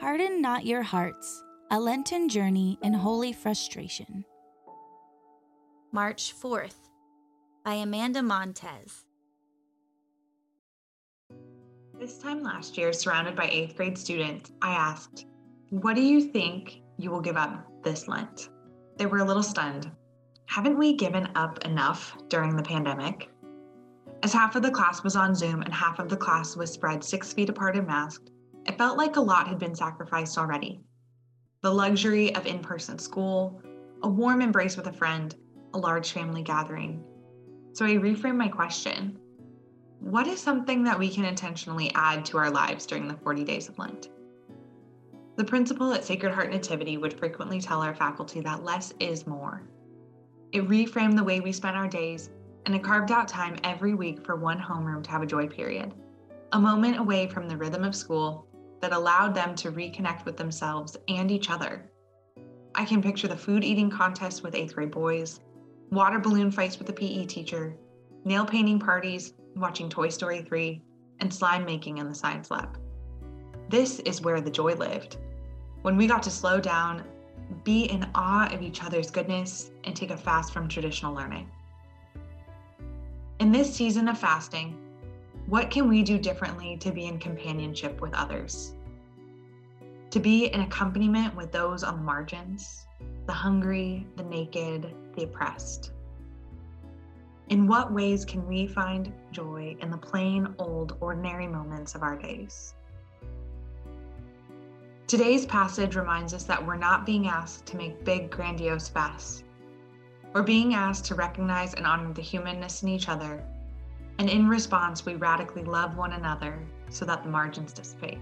Harden not your hearts, a Lenten journey in holy frustration. March 4th by Amanda Montez. This time last year, surrounded by eighth grade students, I asked, What do you think you will give up this Lent? They were a little stunned. Haven't we given up enough during the pandemic? As half of the class was on Zoom and half of the class was spread six feet apart and masked, it felt like a lot had been sacrificed already. The luxury of in person school, a warm embrace with a friend, a large family gathering. So I reframed my question What is something that we can intentionally add to our lives during the 40 days of Lent? The principal at Sacred Heart Nativity would frequently tell our faculty that less is more. It reframed the way we spent our days, and it carved out time every week for one homeroom to have a joy period, a moment away from the rhythm of school that allowed them to reconnect with themselves and each other. I can picture the food eating contest with eighth grade boys, water balloon fights with the PE teacher, nail painting parties, watching Toy Story 3, and slime making in the science lab. This is where the joy lived. When we got to slow down, be in awe of each other's goodness, and take a fast from traditional learning. In this season of fasting, what can we do differently to be in companionship with others? To be in accompaniment with those on the margins, the hungry, the naked, the oppressed. In what ways can we find joy in the plain, old, ordinary moments of our days? Today's passage reminds us that we're not being asked to make big, grandiose fasts. We're being asked to recognize and honor the humanness in each other and in response, we radically love one another so that the margins dissipate.